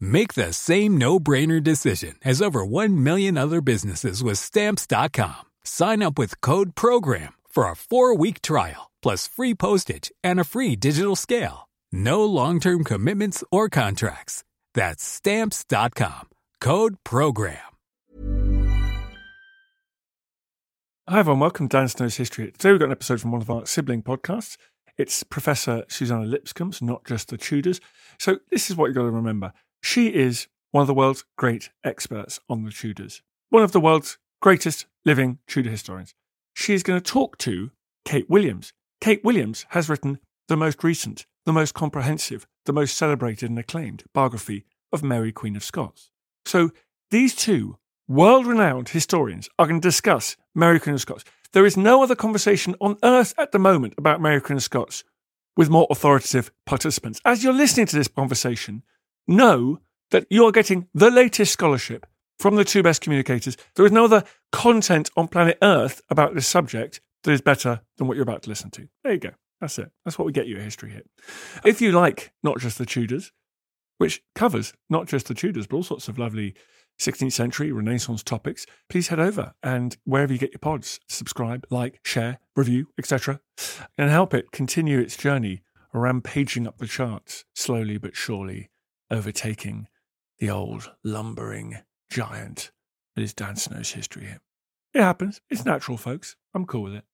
Make the same no-brainer decision as over 1 million other businesses with stamps.com. Sign up with code program for a 4-week trial plus free postage and a free digital scale. No long-term commitments or contracts. That's stamps.com. Code program. Hi everyone, welcome to Dan Snow's History. Today we've got an episode from one of our sibling podcasts. It's Professor Suzannah Lipscomb's Not Just the Tudors. So this is what you've got to remember. She is one of the world's great experts on the Tudors, one of the world's greatest living Tudor historians. She is going to talk to Kate Williams. Kate Williams has written the most recent, the most comprehensive, the most celebrated and acclaimed biography of Mary Queen of Scots. So these two world renowned historians are going to discuss Mary Queen of Scots. There is no other conversation on earth at the moment about Mary Queen of Scots with more authoritative participants. As you're listening to this conversation, know that you are getting the latest scholarship from the two best communicators. There is no other content on planet Earth about this subject that is better than what you're about to listen to. There you go. That's it. That's what we get you at History Hit. If you like not just the Tudors, which covers not just the Tudors, but all sorts of lovely 16th century Renaissance topics, please head over and wherever you get your pods, subscribe, like, share, review, etc., and help it continue its journey rampaging up the charts, slowly but surely, overtaking the old lumbering giant that is Dan Snow's history here. It happens. It's natural, folks. I'm cool with it.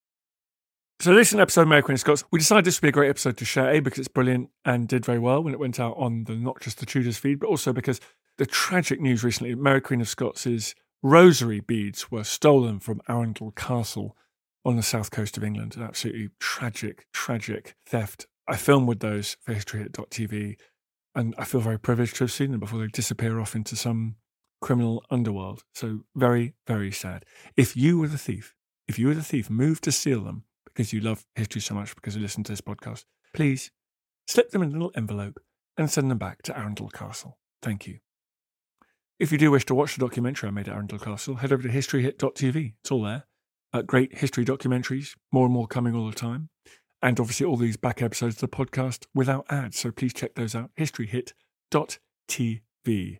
So this is an episode of Mary Queen of Scots. We decided this would be a great episode to share, A, because it's brilliant and did very well when it went out on the Not Just the Tudors feed, but also because the tragic news recently, Mary Queen of Scots' rosary beads were stolen from Arundel Castle on the south coast of England. An absolutely tragic, tragic theft. I filmed with those for historyhit.tv and I feel very privileged to have seen them before they disappear off into some criminal underworld. So very, very sad. If you were the thief, if you were the thief, move to steal them because you love history so much because you listen to this podcast, please slip them in a little envelope and send them back to Arundel Castle. Thank you. If you do wish to watch the documentary I made at Arundel Castle, head over to historyhit.tv. It's all there. Uh, great history documentaries, more and more coming all the time. And obviously, all these back episodes of the podcast without ads. So please check those out. Historyhit.tv.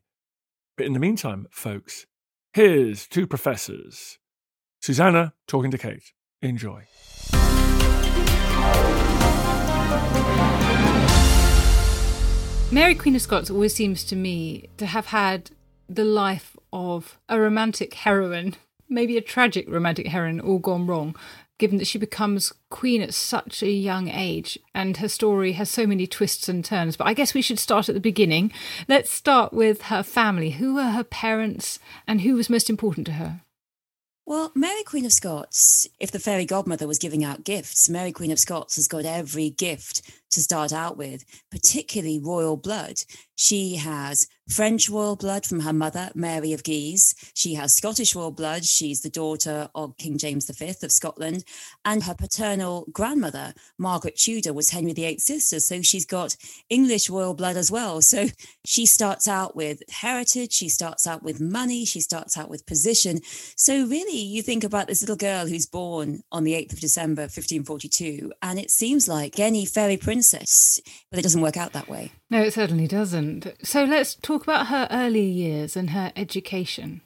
But in the meantime, folks, here's two professors Suzannah talking to Kate. Enjoy. Mary Queen of Scots always seems to me to have had the life of a romantic heroine, maybe a tragic romantic heroine, all gone wrong, given that she becomes queen at such a young age and her story has so many twists and turns. But I guess we should start at the beginning. Let's start with her family. Who were her parents and who was most important to her? Well, Mary Queen of Scots, if the fairy godmother was giving out gifts, Mary Queen of Scots has got every gift to start out with, particularly royal blood. She has French royal blood from her mother, Mary of Guise. She has Scottish royal blood. She's the daughter of King James V of Scotland. And her paternal grandmother, Margaret Tudor, was Henry VIII's sister. So she's got English royal blood as well. So she starts out with heritage. She starts out with money. She starts out with position. So really, you think about this little girl who's born on the 8th of December, 1542, and it seems like any fairy princess, but it doesn't work out that way. No, it certainly doesn't. So let's talk about her early years and her education.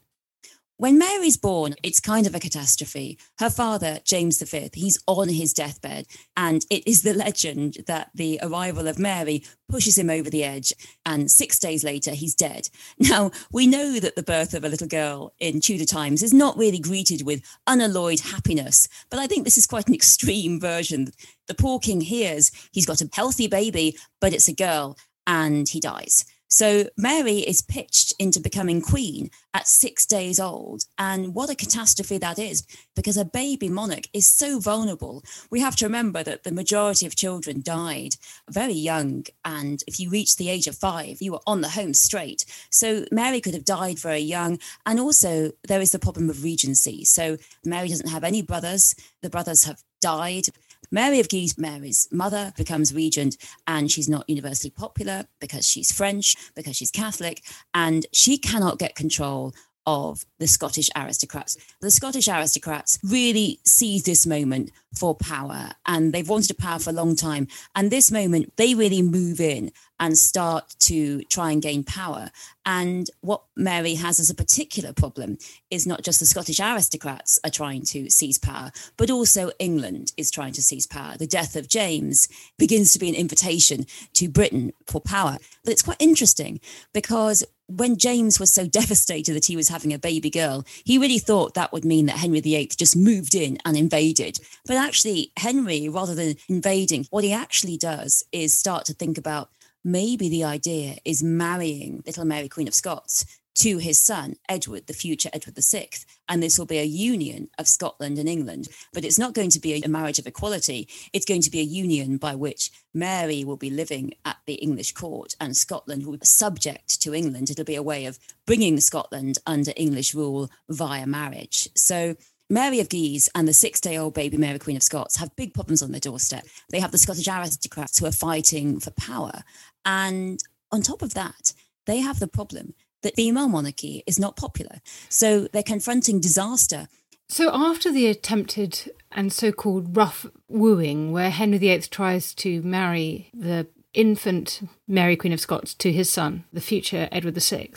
When Mary's born, it's kind of a catastrophe. Her father, James V, he's on his deathbed, and it is the legend that the arrival of Mary pushes him over the edge, and six days later, he's dead. Now, we know that the birth of a little girl in Tudor times is not really greeted with unalloyed happiness, but I think this is quite an extreme version. The poor king hears he's got a healthy baby, but it's a girl, and he dies. So Mary is pitched into becoming queen at six days old. And what a catastrophe that is, because a baby monarch is so vulnerable. We have to remember that the majority of children died very young. And if you reach the age of five, you were on the home straight. So Mary could have died very young. And also, there is the problem of regency. So Mary doesn't have any brothers, the brothers have died. Mary of Guise, Mary's mother, becomes regent, and she's not universally popular because she's French, because she's Catholic, and she cannot get control of the Scottish aristocrats. The Scottish aristocrats really seize this moment for power and they've wanted power for a long time. And this moment, they really move in and start to try and gain power. And what Mary has as a particular problem is not just the Scottish aristocrats are trying to seize power, but also England is trying to seize power. The death of James begins to be an invitation to Britain for power. But it's quite interesting because when James was so devastated that he was having a baby girl, he really thought that would mean that Henry VIII just moved in and invaded. But actually, Henry, rather than invading, what he actually does is start to think about maybe the idea is marrying little Mary, Queen of Scots, to his son, Edward, the future Edward VI. And this will be a union of Scotland and England. But it's not going to be a marriage of equality. It's going to be a union by which Mary will be living at the English court and Scotland will be subject to England. It'll be a way of bringing Scotland under English rule via marriage. So Mary of Guise and the six day old baby Mary, Queen of Scots, have big problems on their doorstep. They have the Scottish aristocrats who are fighting for power. And on top of that, they have the problem that female monarchy is not popular. So they're confronting disaster. So after the attempted and so called rough wooing, where Henry VIII tries to marry the infant Mary, Queen of Scots, to his son, the future Edward VI,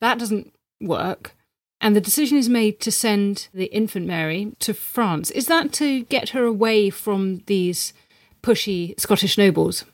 that doesn't work. And the decision is made to send the infant Mary to France. Is that to get her away from these pushy Scottish nobles?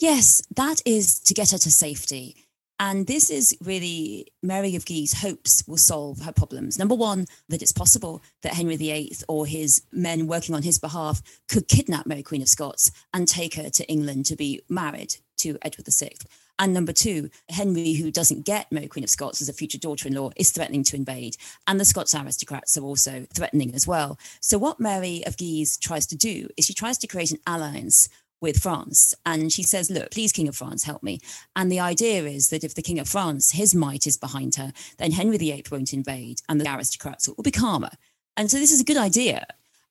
Yes, that is to get her to safety. And this is really Mary of Guise hopes will solve her problems. Number one, that it's possible that Henry VIII or his men working on his behalf could kidnap Mary Queen of Scots and take her to England to be married to Edward VI. And number two, Henry, who doesn't get Mary Queen of Scots as a future daughter in law, is threatening to invade. And the Scots aristocrats are also threatening as well. So, what Mary of Guise tries to do is she tries to create an alliance with France. And she says, Look, please, King of France, help me. And the idea is that if the King of France, his might is behind her, then Henry VIII won't invade and the aristocrats will be calmer. And so this is a good idea.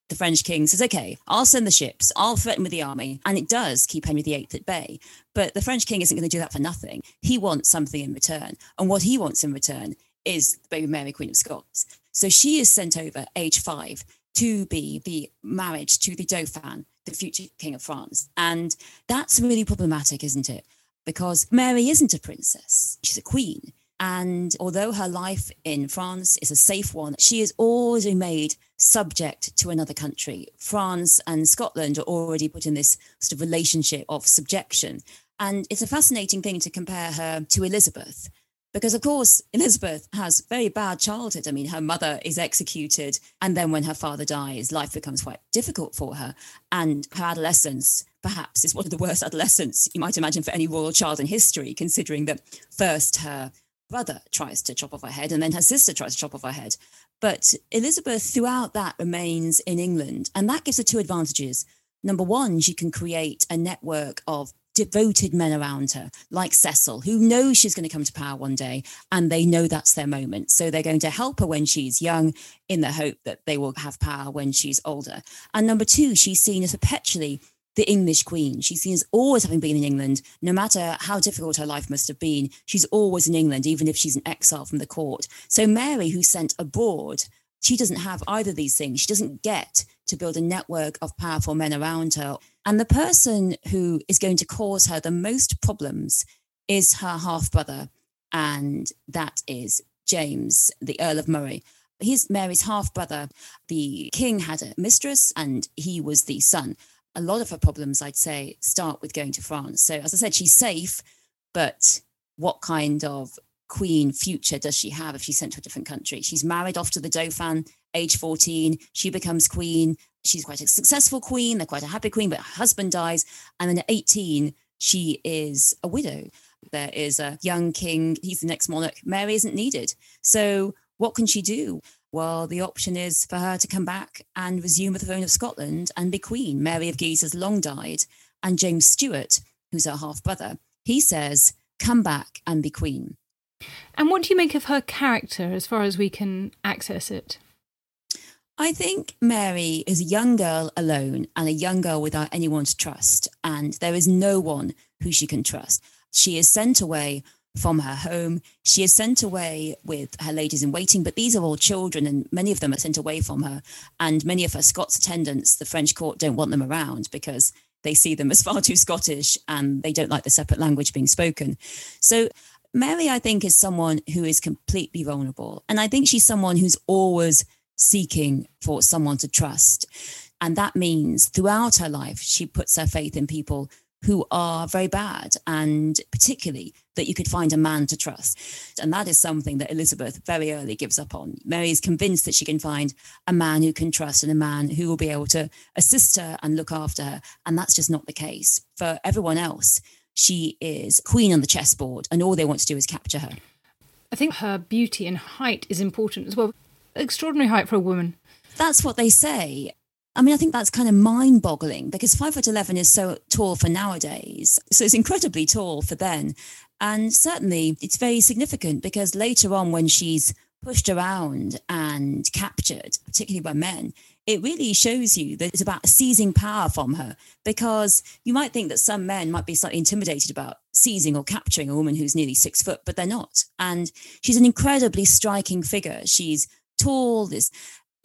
The French king says, okay, I'll send the ships, I'll threaten with the army. And it does keep Henry VIII at bay. But the French king isn't going to do that for nothing. He wants something in return. And what he wants in return is the baby Mary, Queen of Scots. So she is sent over, age five, to be the marriage to the Dauphin, the future King of France. And that's really problematic, isn't it? Because Mary isn't a princess, she's a queen. And although her life in France is a safe one, she is already made subject to another country. France and Scotland are already put in this sort of relationship of subjection. And it's a fascinating thing to compare her to Elizabeth. Because, of course, Elizabeth has very bad childhood. I mean, her mother is executed. And then when her father dies, life becomes quite difficult for her. And her adolescence, perhaps, is one of the worst adolescence you might imagine for any royal child in history, considering that first her brother tries to chop off her head and then her sister tries to chop off her head. But Elizabeth, throughout that, remains in England. And that gives her two advantages. Number one, she can create a network of devoted men around her, like Cecil, who knows she's going to come to power one day and they know that's their moment. So they're going to help her when she's young in the hope that they will have power when she's older. And number two, she's seen as perpetually the English queen. She's seen as always having been in England, no matter how difficult her life must have been. She's always in England, even if she's an exile from the court. So Mary, who's sent abroad, she doesn't have either of these things. She doesn't get to build a network of powerful men around her. And the person who is going to cause her the most problems is her half brother, and that is James, the Earl of Moray. He's Mary's half brother. The king had a mistress and he was the son. A lot of her problems, I'd say, start with going to France. So, as I said, she's safe, but what kind of queen future does she have if she's sent to a different country? She's married off to the Dauphin, age 14. She becomes queen. She's quite a successful queen. They're quite a happy queen, but her husband dies. And then at 18, she is a widow. There is a young king. He's the next monarch. Mary isn't needed. So, what can she do? Well, the option is for her to come back and resume the throne of Scotland and be queen. Mary of Guise has long died. And James Stuart, who's her half brother, he says, come back and be queen. And what do you make of her character as far as we can access it? I think Mary is a young girl alone and a young girl without anyone to trust. And there is no one who she can trust. She is sent away from her home. She is sent away with her ladies in waiting, but these are all children, and many of them are sent away from her. And many of her Scots attendants, the French court, don't want them around because they see them as far too Scottish and they don't like the separate language being spoken. So, Mary, I think, is someone who is completely vulnerable. And I think she's someone who's always seeking for someone to trust. And that means throughout her life, she puts her faith in people who are very bad, and particularly that you could find a man to trust. And that is something that Elizabeth very early gives up on. Mary is convinced that she can find a man who can trust and a man who will be able to assist her and look after her. And that's just not the case. For everyone else, she is queen on the chessboard, and all they want to do is capture her. I think her beauty and height is important as well. Extraordinary height for a woman. That's what they say. I mean, I think that's kind of mind boggling because five foot 11 is so tall for nowadays. So it's incredibly tall for then. And certainly it's very significant because later on, when she's pushed around and captured, particularly by men, it really shows you that it's about seizing power from her because you might think that some men might be slightly intimidated about seizing or capturing a woman who's nearly six foot, but they're not. And she's an incredibly striking figure. She's tall, this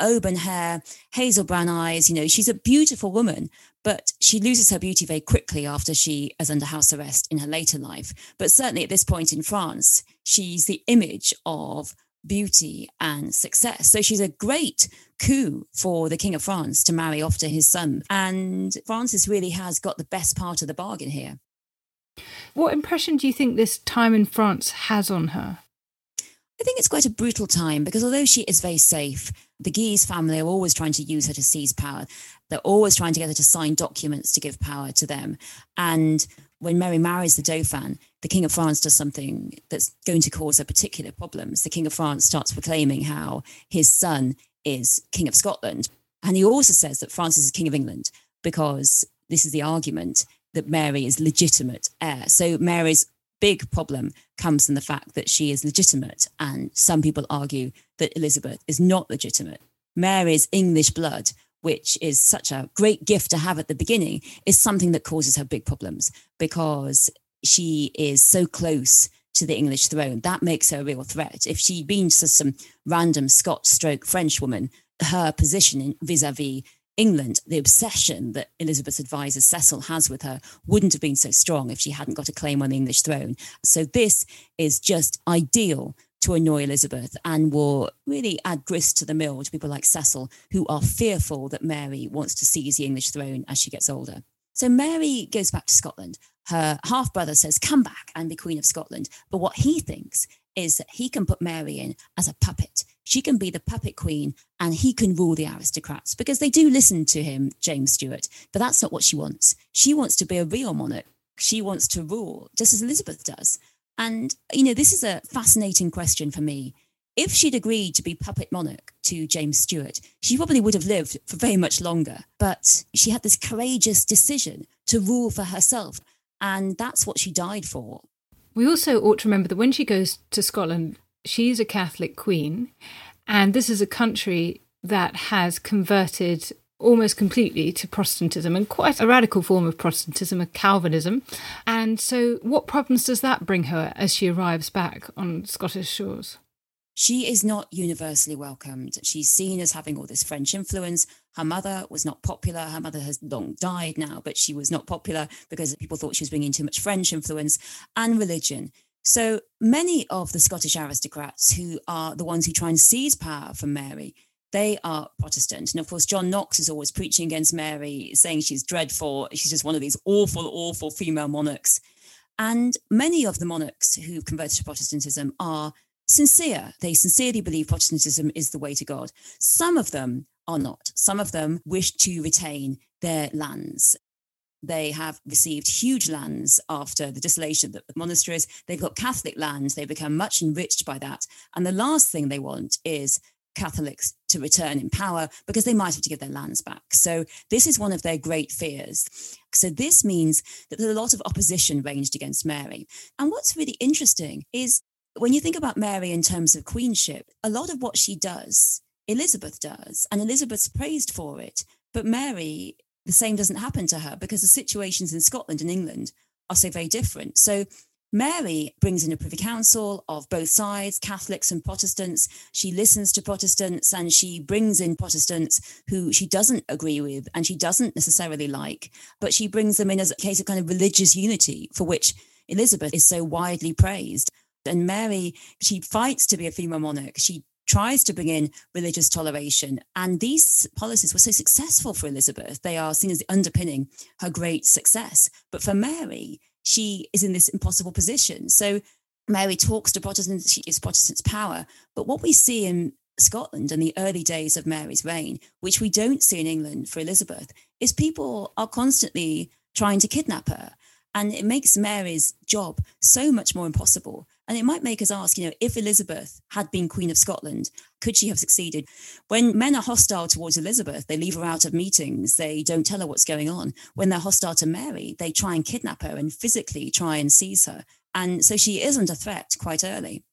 auburn hair, hazel brown eyes. You know, she's a beautiful woman, but she loses her beauty very quickly after she is under house arrest in her later life. But certainly at this point in France, she's the image of beauty and success. So she's a great coup for the King of France to marry off to his son. And Francis really has got the best part of the bargain here. What impression do you think this time in France has on her? I think it's quite a brutal time because although she is very safe, the Guise family are always trying to use her to seize power. They're always trying to get her to sign documents to give power to them. And when Mary marries the Dauphin, the King of France does something that's going to cause her particular problems. The King of France starts proclaiming how his son is King of Scotland. And he also says that Francis is King of England because this is the argument that Mary is legitimate heir. So Mary's big problem comes from the fact that she is legitimate. And some people argue that Elizabeth is not legitimate. Mary's English blood, which is such a great gift to have at the beginning, is something that causes her big problems because she is so close to the English throne. That makes her a real threat. If she'd been just some random Scotch stroke French woman, her position vis a vis England, the obsession that Elizabeth's advisor Cecil has with her wouldn't have been so strong if she hadn't got a claim on the English throne. So this is just ideal to annoy Elizabeth and will really add grist to the mill to people like Cecil, who are fearful that Mary wants to seize the English throne as she gets older. So Mary goes back to Scotland. Her half brother says, Come back and be Queen of Scotland. But what he thinks is that he can put Mary in as a puppet. She can be the puppet queen and he can rule the aristocrats because they do listen to him, James Stuart. But that's not what she wants. She wants to be a real monarch. She wants to rule, just as Elizabeth does. And, you know, this is a fascinating question for me. If she'd agreed to be puppet monarch to James Stuart, she probably would have lived for very much longer. But she had this courageous decision to rule for herself. And that's what she died for. We also ought to remember that when she goes to Scotland, she's a Catholic queen, and this is a country that has converted almost completely to Protestantism and quite a radical form of Protestantism, a Calvinism. And so, what problems does that bring her as she arrives back on Scottish shores? She is not universally welcomed. She's seen as having all this French influence. Her mother was not popular. Her mother has long died now, but she was not popular because people thought she was bringing too much French influence and religion. So many of the Scottish aristocrats who are the ones who try and seize power from Mary, they are Protestant. And of course, John Knox is always preaching against Mary, saying she's dreadful. She's just one of these awful, awful female monarchs. And many of the monarchs who converted to Protestantism are sincere. They sincerely believe Protestantism is the way to God. Some of them are not. Some of them wish to retain their lands. They have received huge lands after the dissolution of the monasteries. They've got Catholic lands. They become much enriched by that. And the last thing they want is Catholics to return in power because they might have to give their lands back. So, this is one of their great fears. So, this means that there's a lot of opposition ranged against Mary. And what's really interesting is when you think about Mary in terms of queenship, a lot of what she does, Elizabeth does, and Elizabeth's praised for it. But Mary the same doesn't happen to her because the situations in Scotland and England are so very different. So Mary brings in a privy council of both sides, Catholics and Protestants. She listens to Protestants and she brings in Protestants who she doesn't agree with and she doesn't necessarily like, but she brings them in as a case of kind of religious unity for which Elizabeth is so widely praised. And Mary, she fights to be a female monarch. She tries to bring in religious toleration. And these policies were so successful for Elizabeth. They are seen as underpinning her great success. But for Mary, she is in this impossible position. So Mary talks to Protestants, she gives Protestants power. But what we see in Scotland in the early days of Mary's reign, which we don't see in England for Elizabeth, is people are constantly trying to kidnap her. And it makes Mary's job so much more impossible. And it might make us ask, you know, if Elizabeth had been Queen of Scotland, could she have succeeded? When men are hostile towards Elizabeth, they leave her out of meetings, they don't tell her what's going on. When they're hostile to Mary, they try and kidnap her and physically try and seize her. And so she isn't a threat quite early.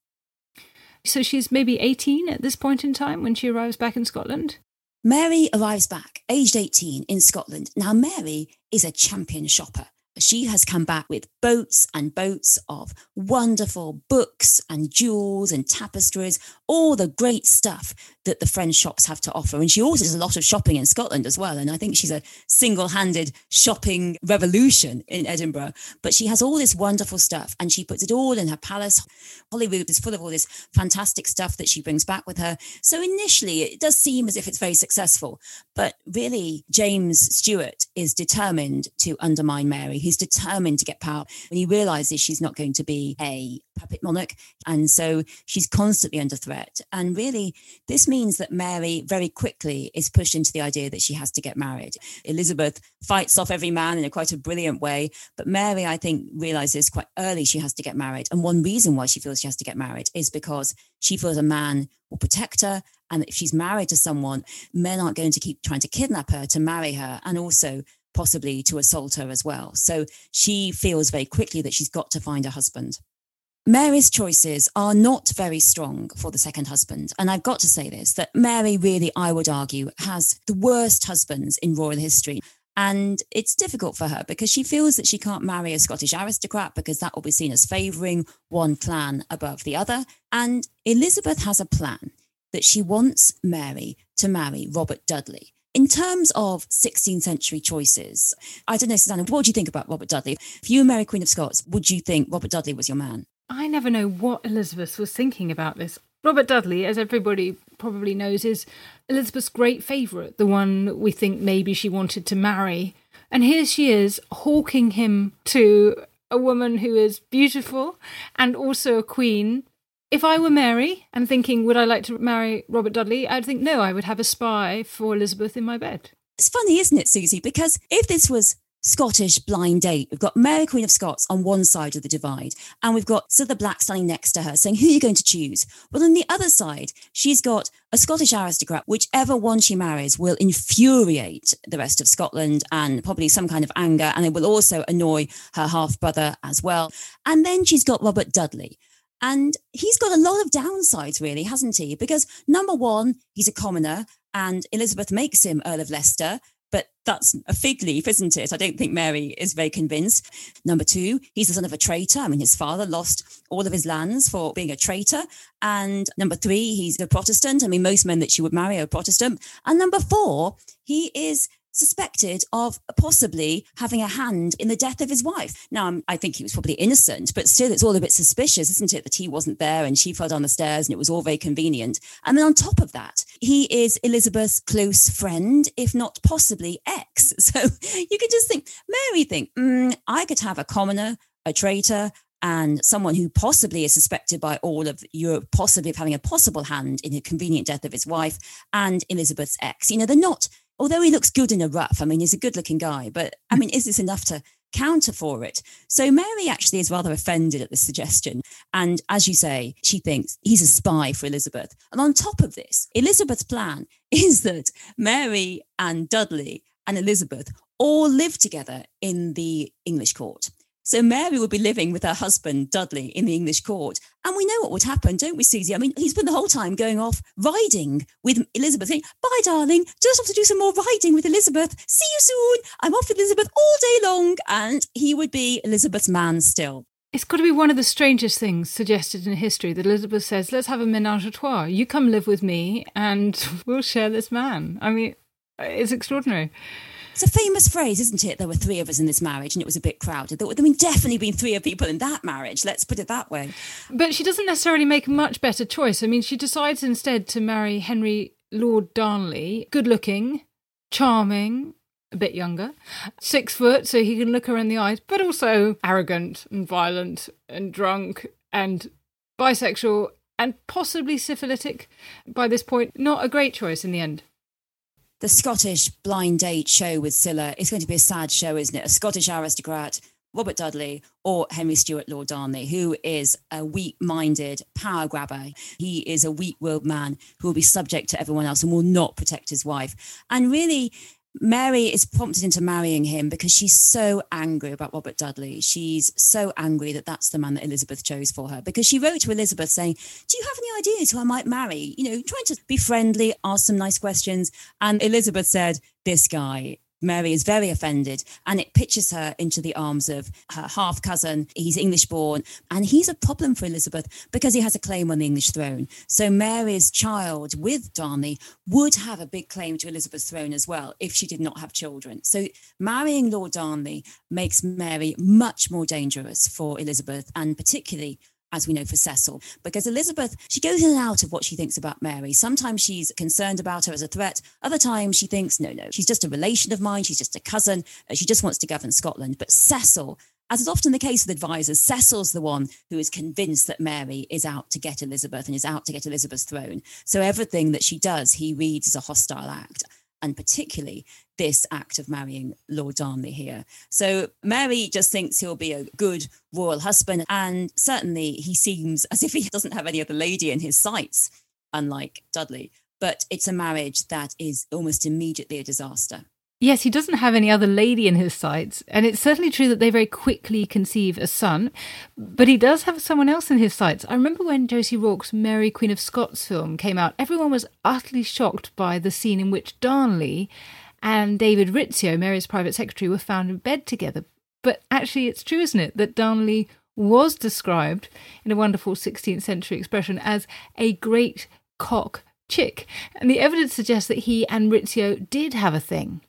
So she's maybe 18 at this point in time when she arrives back in Scotland? Mary arrives back, aged 18, in Scotland. Now, Mary is a champion shopper she has come back with boats and boats of wonderful books and jewels and tapestries, all the great stuff that the French shops have to offer. And she also does a lot of shopping in Scotland as well. And I think she's a single handed shopping revolution in Edinburgh. But she has all this wonderful stuff and she puts it all in her palace. Holyrood is full of all this fantastic stuff that she brings back with her. So initially, it does seem as if it's very successful. But really, James Stewart is determined to undermine Mary. He's determined to get power. When he realizes she's not going to be a puppet monarch. And so she's constantly under threat. And really, this means that Mary very quickly is pushed into the idea that she has to get married. Elizabeth fights off every man in a quite a brilliant way. But Mary, I think, realizes quite early she has to get married. And one reason why she feels she has to get married is because she feels a man will protect her. And if she's married to someone, men aren't going to keep trying to kidnap her to marry her. And also, possibly to assault her as well. So she feels very quickly that she's got to find a husband. Mary's choices are not very strong for the second husband. And I've got to say this that Mary really, I would argue, has the worst husbands in royal history. And it's difficult for her because she feels that she can't marry a Scottish aristocrat because that will be seen as favouring one clan above the other. And Elizabeth has a plan that she wants Mary to marry Robert Dudley. In terms of 16th century choices, I don't know, Suzannah, what do you think about Robert Dudley? If you were Mary Queen of Scots, would you think Robert Dudley was your man? I never know what Elizabeth was thinking about this. Robert Dudley, as everybody probably knows, is Elizabeth's great favourite, the one we think maybe she wanted to marry. And here she is hawking him to a woman who is beautiful and also a queen. If I were Mary and thinking, would I like to marry Robert Dudley? I'd think, no, I would have a spy for Elizabeth in my bed. It's funny, isn't it, Susie? Because if this was Scottish blind date. We've got Mary Queen of Scots on one side of the divide, and we've got Cilla Black standing next to her saying, Who are you going to choose? Well, on the other side, she's got a Scottish aristocrat. Whichever one she marries will infuriate the rest of Scotland and probably some kind of anger, and it will also annoy her half brother as well. And then she's got Robert Dudley. And he's got a lot of downsides, really, hasn't he? Because number one, he's a commoner, and Elizabeth makes him Earl of Leicester. That's a fig leaf, isn't it? I don't think Mary is very convinced. Number two, he's the son of a traitor. I mean, his father lost all of his lands for being a traitor. And number three, he's a Protestant. I mean, most men that she would marry are Protestant. And number four, he is suspected of possibly having a hand in the death of his wife. Now, um, I think he was probably innocent, but still, it's all a bit suspicious, isn't it, that he wasn't there and she fell down the stairs and it was all very convenient. And then on top of that, he is Elizabeth's close friend, if not possibly ex. So you could just think, Mary think, mm, I could have a commoner, a traitor, and someone who possibly is suspected by all of Europe, possibly of having a possible hand in the convenient death of his wife and Elizabeth's ex. You know, they're not, although he looks good in a rough, I mean, he's a good looking guy, but I mean, is this enough to counter for it? So Mary actually is rather offended at this suggestion. And as you say, she thinks he's a spy for Elizabeth. And on top of this, Elizabeth's plan is that Mary and Dudley and Elizabeth all live together in the English court. So Mary would be living with her husband, Dudley, in the English court. And we know what would happen, don't we, Susie? I mean, he's been the whole time going off riding with Elizabeth, saying, Bye, darling. Just off to do some more riding with Elizabeth. See you soon. I'm off with Elizabeth all day long. And he would be Elizabeth's man still. It's got to be one of the strangest things suggested in history that Elizabeth says, Let's have a menage a trois. You come live with me and we'll share this man. I mean, it's extraordinary. It's a famous phrase, isn't it? There were three of us in this marriage and it was a bit crowded. There would have definitely been three of people in that marriage. Let's put it that way. But she doesn't necessarily make a much better choice. I mean, she decides instead to marry Henry Lord Darnley, good looking, charming, a bit younger, six foot, so he can look her in the eyes, but also arrogant and violent and drunk and bisexual and possibly syphilitic by this point. Not a great choice in the end the Scottish blind date show with Cilla is going to be a sad show, isn't it? A Scottish aristocrat, Robert Dudley, or Henry Stuart Lord Darnley, who is a weak minded power grabber. He is a weak willed man who will be subject to everyone else and will not protect his wife. And really, Mary is prompted into marrying him because she's so angry about Robert Dudley. She's so angry that that's the man that Elizabeth chose for her because she wrote to Elizabeth saying, Do you have any ideas who I might marry? You know, trying to be friendly, ask some nice questions. And Elizabeth said, This guy Mary is very offended and it pitches her into the arms of her half cousin. He's English born and he's a problem for Elizabeth because he has a claim on the English throne. So Mary's child with Darnley would have a big claim to Elizabeth's throne as well if she did not have children. So marrying Lord Darnley makes Mary much more dangerous for Elizabeth and particularly as we know for Cecil, because Elizabeth, she goes in and out of what she thinks about Mary. Sometimes she's concerned about her as a threat. Other times she thinks, no, no, she's just a relation of mine. She's just a cousin. Uh, she just wants to govern Scotland. But Cecil, as is often the case with advisors, Cecil's the one who is convinced that Mary is out to get Elizabeth and is out to get Elizabeth's throne. So everything that she does, he reads as a hostile act and particularly this act of marrying Lord Darnley here. So Mary just thinks he'll be a good royal husband, and certainly he seems as if he doesn't have any other lady in his sights, unlike Dudley. But it's a marriage that is almost immediately a disaster. Yes, he doesn't have any other lady in his sights, and it's certainly true that they very quickly conceive a son, but he does have someone else in his sights. I remember when Josie Rourke's Mary Queen of Scots film came out, everyone was utterly shocked by the scene in which Darnley and David Rizzio, Mary's private secretary, were found in bed together. But actually, it's true, isn't it, that Darnley was described in a wonderful 16th century expression as a great cock chick, and the evidence suggests that he and Rizzio did have a thing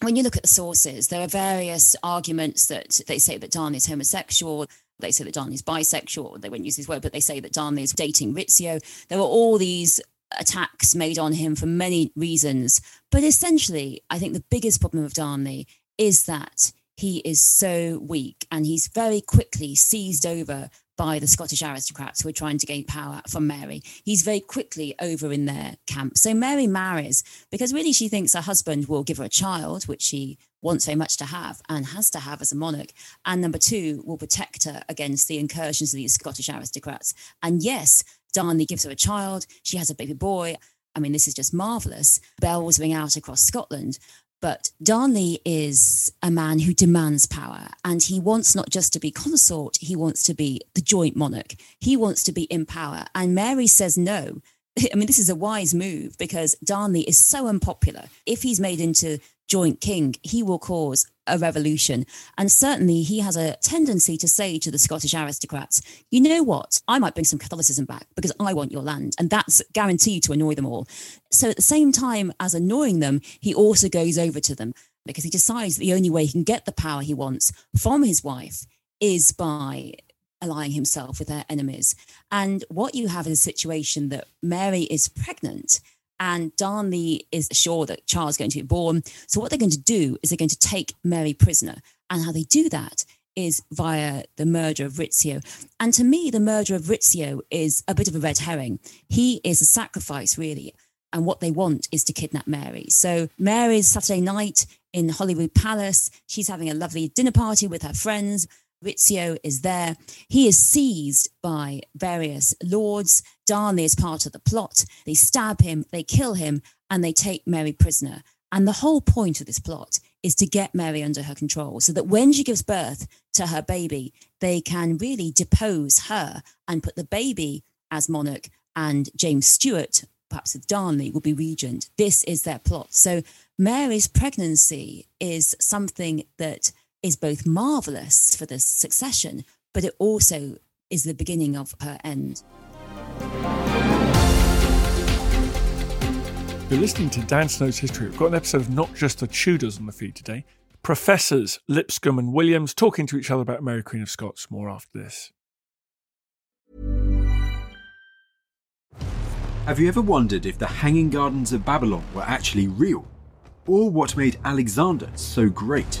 when you look at the sources, there are various arguments that they say that Darnley is homosexual. They say that Darnley is bisexual. They won't use this word, but they say that Darnley is dating Rizzio. There are all these attacks made on him for many reasons. But essentially, I think the biggest problem of Darnley is that he is so weak and he's very quickly seized over by the Scottish aristocrats who are trying to gain power from Mary. He's very quickly over in their camp. So Mary marries because really she thinks her husband will give her a child, which she wants very much to have and has to have as a monarch. And number two, will protect her against the incursions of these Scottish aristocrats. And yes, Darnley gives her a child. She has a baby boy. I mean, this is just marvelous. Bells ring out across Scotland. But Darnley is a man who demands power and he wants not just to be consort, he wants to be the joint monarch. He wants to be in power. And Mary says no. I mean, this is a wise move because Darnley is so unpopular. If he's made into joint king, he will cause a revolution. And certainly he has a tendency to say to the Scottish aristocrats, you know what? I might bring some Catholicism back because I want your land. And that's guaranteed to annoy them all. So at the same time as annoying them, he also goes over to them because he decides the only way he can get the power he wants from his wife is by allying himself with their enemies. And what you have is a situation that Mary is pregnant and Darnley is sure that Charles is going to be born. So what they're going to do is they're going to take Mary prisoner. And how they do that is via the murder of Rizzio. And to me, the murder of Rizzio is a bit of a red herring. He is a sacrifice, really. And what they want is to kidnap Mary. So Mary's Saturday night in Holyrood Palace. She's having a lovely dinner party with her friends. Rizzio is there. He is seized by various lords. Darnley is part of the plot. They stab him, they kill him, and they take Mary prisoner. And the whole point of this plot is to get Mary under her control so that when she gives birth to her baby, they can really depose her and put the baby as monarch and James Stuart, perhaps with Darnley, will be regent. This is their plot. So Mary's pregnancy is something that is both marvelous for the succession, but it also is the beginning of her end. You're listening to Dan Snow's History. We've got an episode of Not Just the Tudors on the feed today. Professors Lipscomb and Williams talking to each other about Mary Queen of Scots. More after this. Have you ever wondered if the Hanging Gardens of Babylon were actually real? Or what made Alexander so great?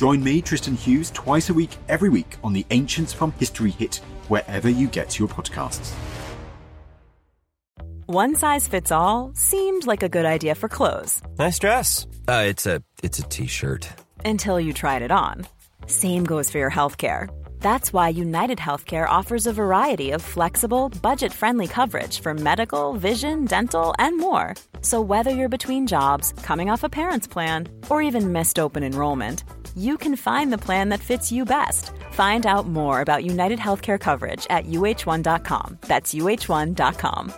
Join me, Tristan Hughes, twice a week, every week on the Ancients from History Hit, wherever you get your podcasts. One size fits all seemed like a good idea for clothes. Nice dress. Uh, it's a it's a t-shirt. Until you tried it on. Same goes for your healthcare. That's why United Healthcare offers a variety of flexible, budget friendly coverage for medical, vision, dental, and more. So, whether you're between jobs, coming off a parent's plan, or even missed open enrollment, you can find the plan that fits you best. Find out more about United Healthcare coverage at uh1.com. That's uh1.com.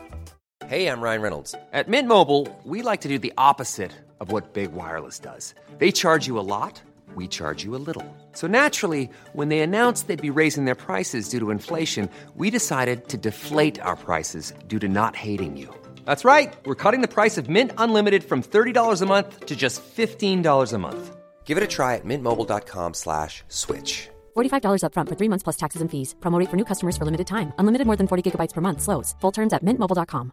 Hey, I'm Ryan Reynolds. At Mint Mobile, we like to do the opposite of what Big Wireless does. They charge you a lot, we charge you a little. So naturally, when they announced they'd be raising their prices due to inflation, we decided to deflate our prices due to not hating you. That's right. We're cutting the price of Mint Unlimited from $30 a month to just $15 a month. Give it a try at mintmobile.com slash switch. $45 upfront for three months plus taxes and fees. Promo for new customers for limited time. Unlimited more than 40 gigabytes per month. Slows. Full terms at mintmobile.com.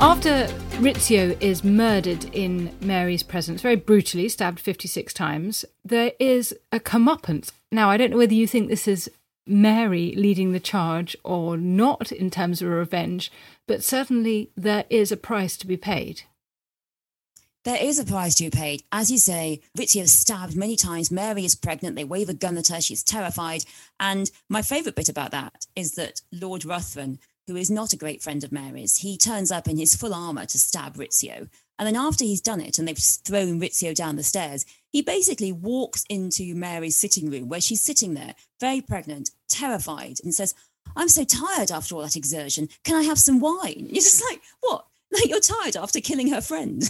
After Rizzio is murdered in Mary's presence, very brutally, stabbed 56 times, there is a comeuppance. Now, I don't know whether you think this is Mary leading the charge or not in terms of a revenge, but certainly there is a price to be paid. There is a price to be paid. As you say, Rizzio is stabbed many times. Mary is pregnant. They wave a gun at her. She's terrified. And my favourite bit about that is that Lord Ruthven, who is not a great friend of Mary's, he turns up in his full armour to stab Rizzio. And then after he's done it and they've thrown Rizzio down the stairs, he basically walks into Mary's sitting room where she's sitting there, very pregnant, terrified, and says, I'm so tired after all that exertion. Can I have some wine? You're just like, what? Like you're tired after killing her friend.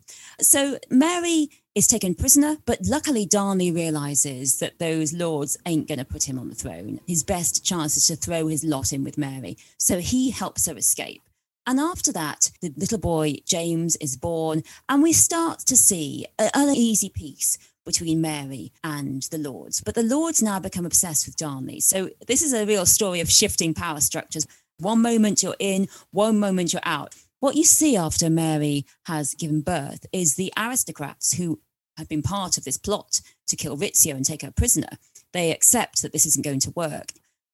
so Mary is taken prisoner, but luckily Darnley realizes that those lords ain't going to put him on the throne. His best chance is to throw his lot in with Mary. So he helps her escape. And after that, the little boy James is born, and we start to see an uneasy peace between Mary and the Lords. But the Lords now become obsessed with Darnley. So this is a real story of shifting power structures. One moment you're in, one moment you're out. What you see after Mary has given birth is the aristocrats who had been part of this plot to kill Rizzio and take her prisoner. They accept that this isn't going to work.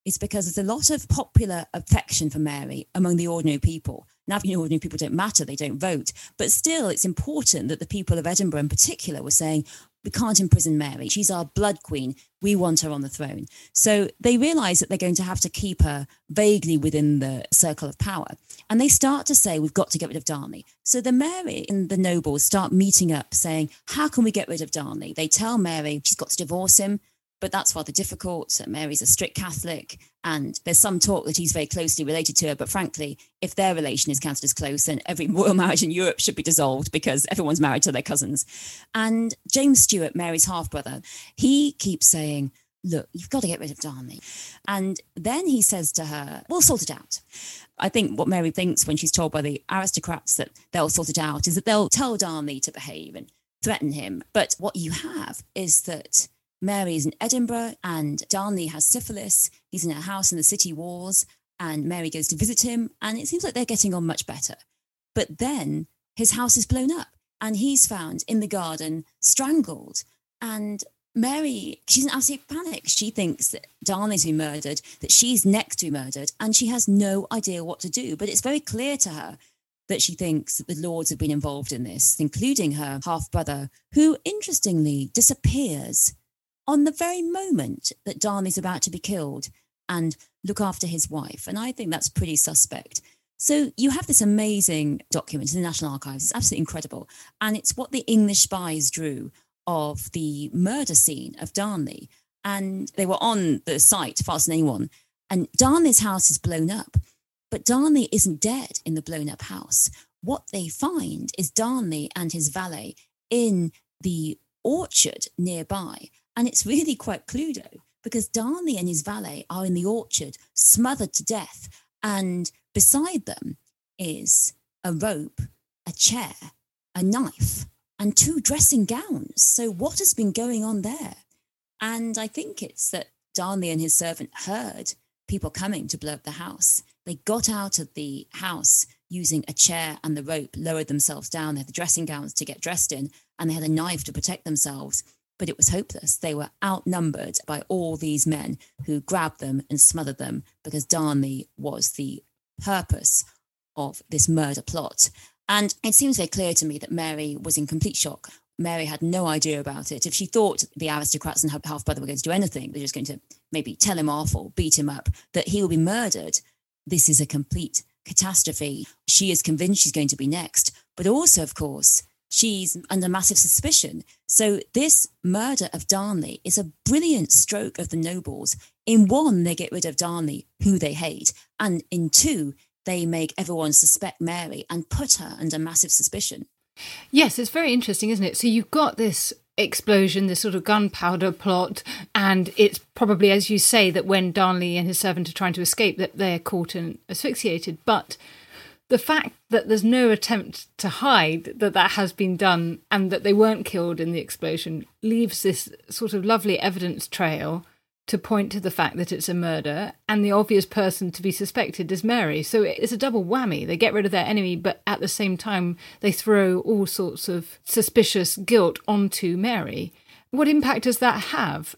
It's because there's a lot of popular affection for Mary among the ordinary people. Now, the ordinary people don't matter, they don't vote. But still, it's important that the people of Edinburgh in particular were saying, we can't imprison Mary. She's our blood queen. We want her on the throne. So they realize that they're going to have to keep her vaguely within the circle of power. And they start to say, we've got to get rid of Darnley. So the Mary and the nobles start meeting up saying, how can we get rid of Darnley? They tell Mary she's got to divorce him but that's rather difficult. Mary's a strict Catholic, and there's some talk that he's very closely related to her. But frankly, if their relation is counted as close, then every royal marriage in Europe should be dissolved because everyone's married to their cousins. And James Stuart, Mary's half brother, he keeps saying, Look, you've got to get rid of Darnley. And then he says to her, We'll sort it out. I think what Mary thinks when she's told by the aristocrats that they'll sort it out is that they'll tell Darnley to behave and threaten him. But what you have is that Mary is in Edinburgh and Darnley has syphilis. He's in a house in the city walls and Mary goes to visit him and it seems like they're getting on much better. But then his house is blown up and he's found in the garden strangled. And Mary, she's in absolute panic. She thinks that Darnley's been murdered, that she's next to be murdered, and she has no idea what to do. But it's very clear to her that she thinks that the Lords have been involved in this, including her half brother, who interestingly disappears on the very moment that Darnley's about to be killed and look after his wife. And I think that's pretty suspect. So you have this amazing document in the National Archives. It's absolutely incredible. And it's what the English spies drew of the murder scene of Darnley. And they were on the site faster than anyone. And Darnley's house is blown up, but Darnley isn't dead in the blown up house. What they find is Darnley and his valet in the orchard nearby. And it's really quite Cluedo because Darnley and his valet are in the orchard, smothered to death. And beside them is a rope, a chair, a knife, and two dressing gowns. So, what has been going on there? And I think it's that Darnley and his servant heard people coming to blow up the house. They got out of the house using a chair and the rope, lowered themselves down. They had the dressing gowns to get dressed in, and they had a knife to protect themselves but it was hopeless. They were outnumbered by all these men who grabbed them and smothered them because Darnley was the purpose of this murder plot. And it seems very clear to me that Mary was in complete shock. Mary had no idea about it. If she thought the aristocrats and her half brother were going to do anything, they're just going to maybe tell him off or beat him up, that he will be murdered. This is a complete catastrophe. She is convinced she's going to be next. But also, of course, she's under massive suspicion. So this murder of Darnley is a brilliant stroke of the nobles. In one, they get rid of Darnley, who they hate, and in two, they make everyone suspect Mary and put her under massive suspicion. Yes, it's very interesting, isn't it? So you've got this explosion, this sort of gunpowder plot, and it's probably, as you say, that when Darnley and his servant are trying to escape, that they're caught and asphyxiated. But the fact that there's no attempt to hide that that has been done and that they weren't killed in the explosion leaves this sort of lovely evidence trail to point to the fact that it's a murder and the obvious person to be suspected is Mary. So it's a double whammy. They get rid of their enemy, but at the same time, they throw all sorts of suspicious guilt onto Mary. What impact does that have?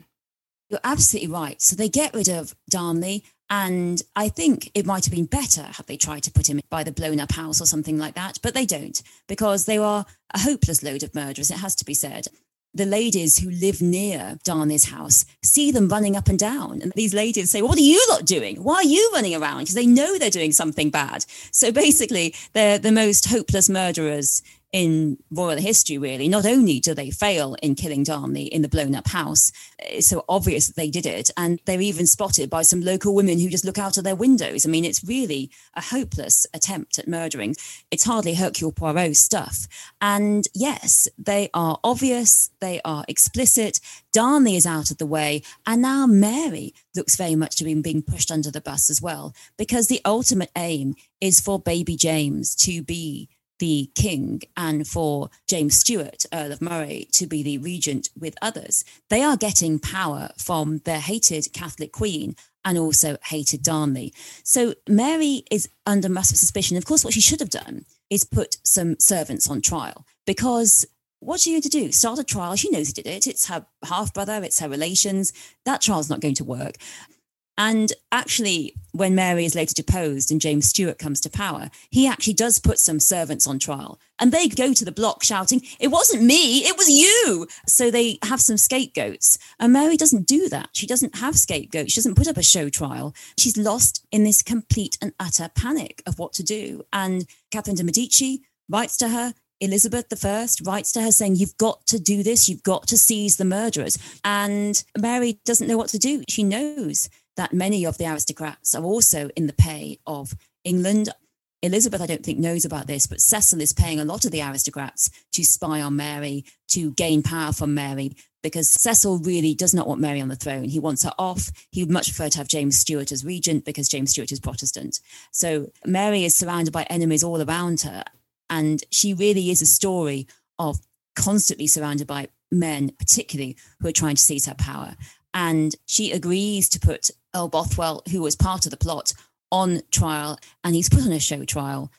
You're absolutely right. So they get rid of Darnley and I think it might have been better had they tried to put him by the blown up house or something like that, but they don't because they are a hopeless load of murderers, it has to be said. The ladies who live near Darnley's house see them running up and down. And these ladies say, What are you lot doing? Why are you running around? Because they know they're doing something bad. So basically, they're the most hopeless murderers in royal history, really. Not only do they fail in killing Darnley in the blown up house, it's so obvious that they did it. And they're even spotted by some local women who just look out of their windows. I mean, it's really a hopeless attempt at murdering. It's hardly Hercule Poirot stuff. And yes, they are obvious, they are explicit. Darnley is out of the way. And now Mary looks very much to be being pushed under the bus as well, because the ultimate aim is for baby James to be the king and for James Stuart, Earl of Moray, to be the regent with others. They are getting power from their hated Catholic queen and also hated Darnley. So Mary is under massive suspicion. Of course, what she should have done is put some servants on trial because what's she going to do? Start a trial? She knows he did it. It's her half brother, it's her relations. That trial's not going to work. And actually, when Mary is later deposed and James Stewart comes to power, he actually does put some servants on trial. And they go to the block shouting, It wasn't me, it was you. So they have some scapegoats. And Mary doesn't do that. She doesn't have scapegoats. She doesn't put up a show trial. She's lost in this complete and utter panic of what to do. And Catherine de' Medici writes to her, Elizabeth I writes to her saying, You've got to do this. You've got to seize the murderers. And Mary doesn't know what to do. She knows that many of the aristocrats are also in the pay of England. Elizabeth, I don't think, knows about this, but Cecil is paying a lot of the aristocrats to spy on Mary, to gain power from Mary, because Cecil really does not want Mary on the throne. He wants her off. He would much prefer to have James Stuart as regent because James Stuart is Protestant. So Mary is surrounded by enemies all around her. And she really is a story of constantly surrounded by men, particularly who are trying to seize her power. And she agrees to put Earl Bothwell, who was part of the plot, on trial. And he's put on a show trial.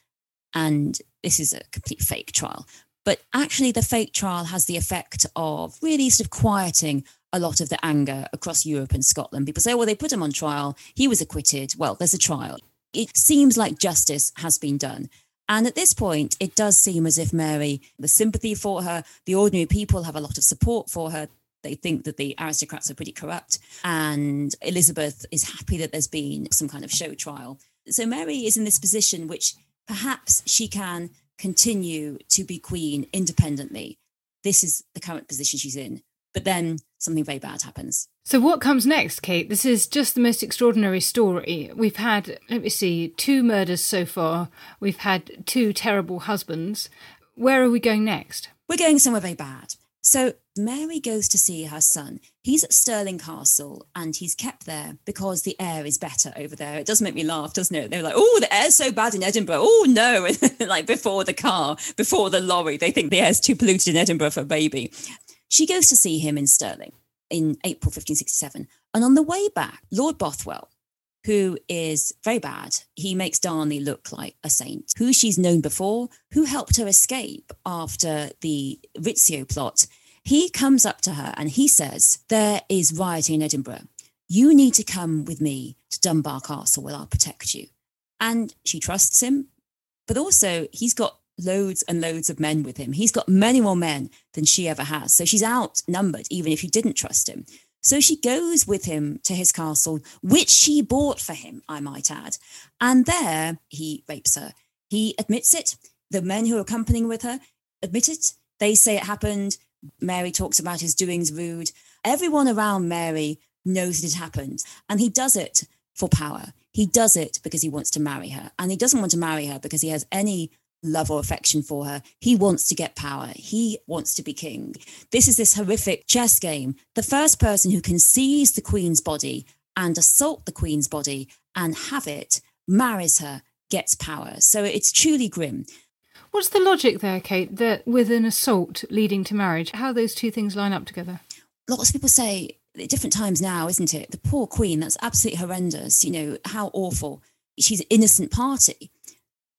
And this is a complete fake trial. But actually, the fake trial has the effect of really sort of quieting a lot of the anger across Europe and Scotland. People say, oh, well, they put him on trial. He was acquitted. Well, there's a trial. It seems like justice has been done. And at this point, it does seem as if Mary, the sympathy for her, the ordinary people have a lot of support for her. They think that the aristocrats are pretty corrupt. And Elizabeth is happy that there's been some kind of show trial. So Mary is in this position which perhaps she can continue to be queen independently. This is the current position she's in. But then something very bad happens. So, what comes next, Kate? This is just the most extraordinary story. We've had, let me see, two murders so far. We've had two terrible husbands. Where are we going next? We're going somewhere very bad. So Mary goes to see her son. He's at Stirling Castle and he's kept there because the air is better over there. It does make me laugh, doesn't it? They're like, oh, the air's so bad in Edinburgh. Oh, no. like before the car, before the lorry, they think the air's too polluted in Edinburgh for a baby. She goes to see him in Stirling in April 1567. And on the way back, Lord Bothwell, who is very bad. He makes Darnley look like a saint, who she's known before, who helped her escape after the Rizzio plot. He comes up to her and he says, There is rioting in Edinburgh. You need to come with me to Dunbar Castle where I'll protect you. And she trusts him, but also he's got loads and loads of men with him. He's got many more men than she ever has. So she's outnumbered, even if you didn't trust him. So she goes with him to his castle, which she bought for him, I might add. And there he rapes her. He admits it. The men who are accompanying with her admit it. They say it happened. Mary talks about his doings rude. Everyone around Mary knows it happened. And he does it for power. He does it because he wants to marry her. And he doesn't want to marry her because he has any love or affection for her. He wants to get power. He wants to be king. This is this horrific chess game. The first person who can seize the queen's body and assault the queen's body and have it marries her, gets power. So it's truly grim. What's the logic there, Kate, that with an assault leading to marriage, how those two things line up together? Lots of people say at different times now, isn't it? The poor queen, that's absolutely horrendous. You know, how awful. She's an innocent party.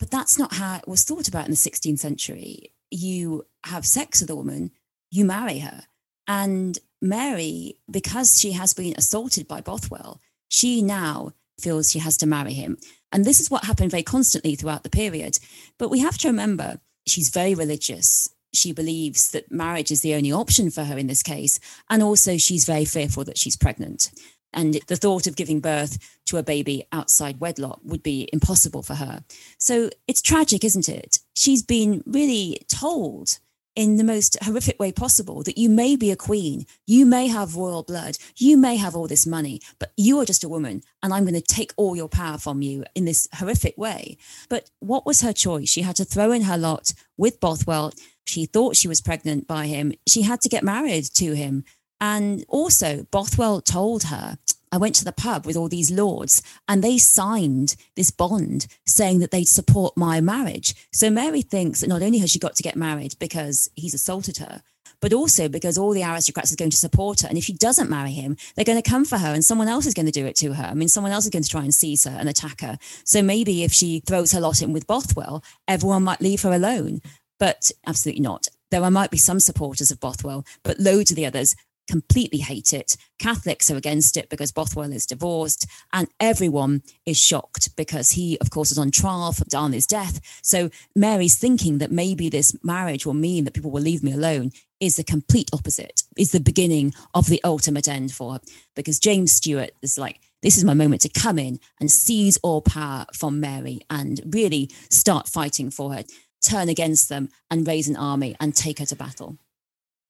But that's not how it was thought about in the 16th century. You have sex with a woman, you marry her. And Mary, because she has been assaulted by Bothwell, she now feels she has to marry him. And this is what happened very constantly throughout the period. But we have to remember she's very religious. She believes that marriage is the only option for her in this case. And also, she's very fearful that she's pregnant. And the thought of giving birth to a baby outside wedlock would be impossible for her. So it's tragic, isn't it? She's been really told in the most horrific way possible that you may be a queen, you may have royal blood, you may have all this money, but you are just a woman and I'm going to take all your power from you in this horrific way. But what was her choice? She had to throw in her lot with Bothwell. She thought she was pregnant by him. She had to get married to him. And also, Bothwell told her, I went to the pub with all these lords and they signed this bond saying that they'd support my marriage. So Mary thinks that not only has she got to get married because he's assaulted her, but also because all the aristocrats are going to support her. And if she doesn't marry him, they're going to come for her and someone else is going to do it to her. I mean, someone else is going to try and seize her and attack her. So maybe if she throws her lot in with Bothwell, everyone might leave her alone. But absolutely not. There might be some supporters of Bothwell, but loads of the others completely hate it. Catholics are against it because Bothwell is divorced, and everyone is shocked because he, of course, is on trial for Darnley's death. So Mary's thinking that maybe this marriage will mean that people will leave me alone is the complete opposite, is the beginning of the ultimate end for her. Because James Stewart is like, this is my moment to come in and seize all power from Mary and really start fighting for her, turn against them and raise an army and take her to battle.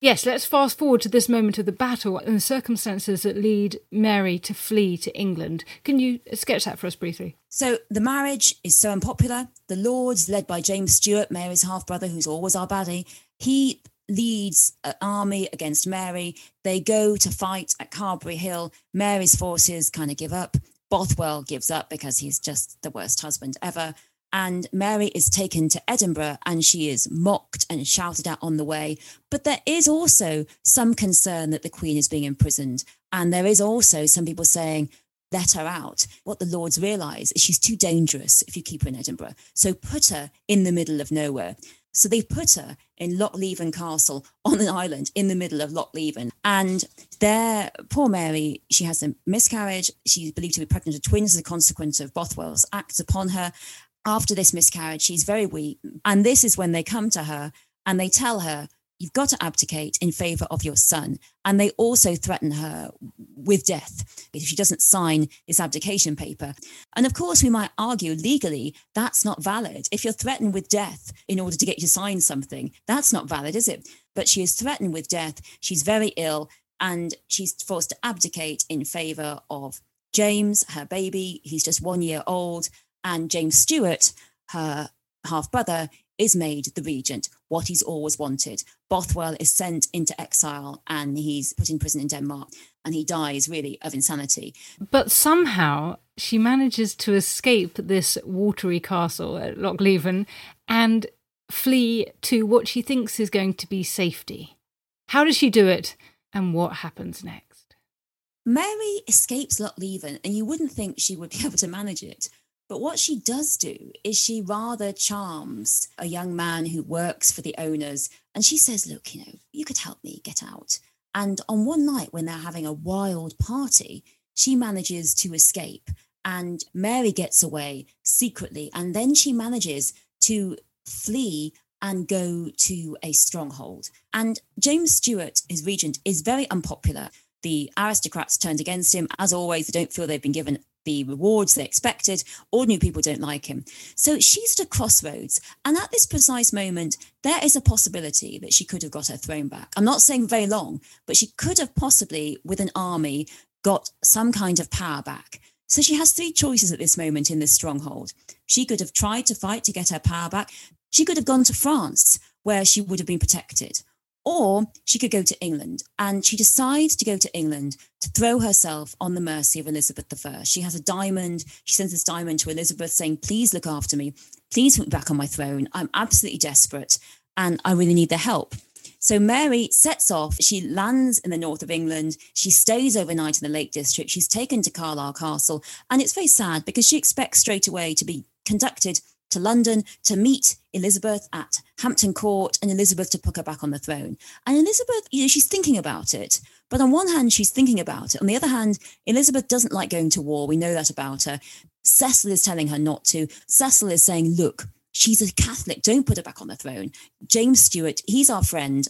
Yes, let's fast forward to this moment of the battle and the circumstances that lead Mary to flee to England. Can you sketch that for us briefly? So, the marriage is so unpopular. The Lords, led by James Stuart, Mary's half brother, who's always our baddie, he leads an army against Mary. They go to fight at Carberry Hill. Mary's forces kind of give up. Bothwell gives up because he's just the worst husband ever. And Mary is taken to Edinburgh and she is mocked and shouted at on the way. But there is also some concern that the Queen is being imprisoned. And there is also some people saying, let her out. What the Lords realise is she's too dangerous if you keep her in Edinburgh. So put her in the middle of nowhere. So they put her in Lochleven Castle on an island in the middle of Lochleven. And there, poor Mary, she has a miscarriage. She's believed to be pregnant with twins as a consequence of Bothwell's acts upon her after this miscarriage, she's very weak. And this is when they come to her and they tell her, You've got to abdicate in favor of your son. And they also threaten her with death if she doesn't sign this abdication paper. And of course, we might argue legally that's not valid. If you're threatened with death in order to get you to sign something, that's not valid, is it? But she is threatened with death. She's very ill and she's forced to abdicate in favor of James, her baby. He's just one year old and James Stewart, her half brother, is made the regent, what he's always wanted. Bothwell is sent into exile and he's put in prison in Denmark and he dies really of insanity. But somehow she manages to escape this watery castle at Lochleven and flee to what she thinks is going to be safety. How does she do it and what happens next? Mary escapes Lochleven and you wouldn't think she would be able to manage it. But what she does do is she rather charms a young man who works for the owners. And she says, Look, you know, you could help me get out. And on one night when they're having a wild party, she manages to escape. And Mary gets away secretly. And then she manages to flee and go to a stronghold. And James Stewart, his regent, is very unpopular. The aristocrats turned against him. As always, they don't feel they've been given the rewards they expected. Ordinary people don't like him. So she's at a crossroads. And at this precise moment, there is a possibility that she could have got her throne back. I'm not saying very long, but she could have possibly, with an army, got some kind of power back. So she has three choices at this moment in this stronghold. She could have tried to fight to get her power back. She could have gone to France, where she would have been protected. Or she could go to England. And she decides to go to England to throw herself on the mercy of Elizabeth I. She has a diamond. She sends this diamond to Elizabeth saying, Please look after me. Please put me back on my throne. I'm absolutely desperate and I really need their help. So Mary sets off. She lands in the north of England. She stays overnight in the Lake District. She's taken to Carlisle Castle. And it's very sad because she expects straight away to be conducted to London to meet Elizabeth at Hampton Court and Elizabeth to put her back on the throne. And Elizabeth, you know, she's thinking about it. But on one hand, she's thinking about it. On the other hand, Elizabeth doesn't like going to war. We know that about her. Cecil is telling her not to. Cecil is saying, look, she's a Catholic. Don't put her back on the throne. James Stewart, he's our friend.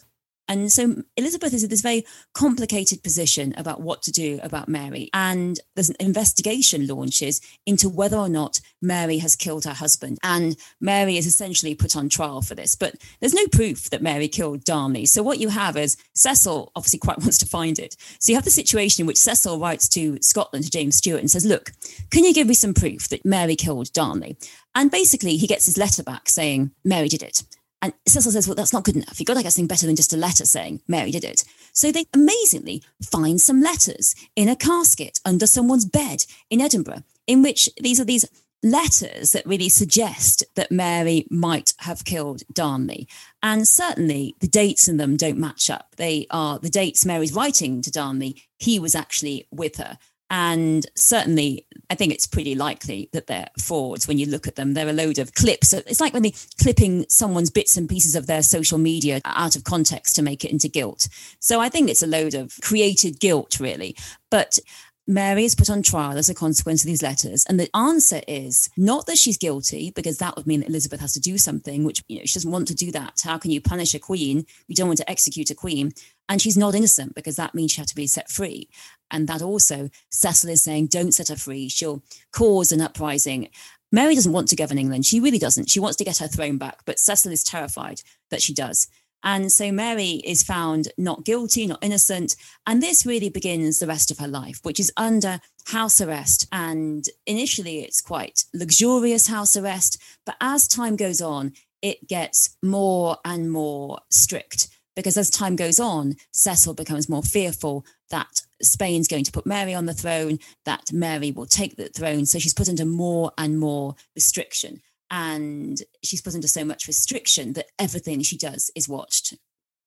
And so Elizabeth is in this very complicated position about what to do about Mary. And there's an investigation launches into whether or not Mary has killed her husband. And Mary is essentially put on trial for this. But there's no proof that Mary killed Darnley. So what you have is Cecil obviously quite wants to find it. So you have the situation in which Cecil writes to Scotland, to James Stewart, and says, Look, can you give me some proof that Mary killed Darnley? And basically, he gets his letter back saying, Mary did it. And Cecil says, well, that's not good enough. You've got to get something better than just a letter saying Mary did it. So they amazingly find some letters in a casket under someone's bed in Edinburgh, in which these are these letters that really suggest that Mary might have killed Darnley. And certainly the dates in them don't match up. They are the dates Mary's writing to Darnley, he was actually with her. And certainly, I think it's pretty likely that they're frauds when you look at them. They're a load of clips. It's like when they're clipping someone's bits and pieces of their social media out of context to make it into guilt. So I think it's a load of created guilt, really. But Mary is put on trial as a consequence of these letters. And the answer is not that she's guilty, because that would mean that Elizabeth has to do something, which, you know, she doesn't want to do that. How can you punish a queen? You don't want to execute a queen. And she's not innocent because that means she had to be set free. And that also, Cecil is saying, don't set her free. She'll cause an uprising. Mary doesn't want to govern England. She really doesn't. She wants to get her throne back, but Cecil is terrified that she does. And so Mary is found not guilty, not innocent. And this really begins the rest of her life, which is under house arrest. And initially, it's quite luxurious house arrest. But as time goes on, it gets more and more strict because as time goes on, Cecil becomes more fearful that Spain's going to put Mary on the throne, that Mary will take the throne. So she's put under more and more restriction and she's put under so much restriction that everything she does is watched.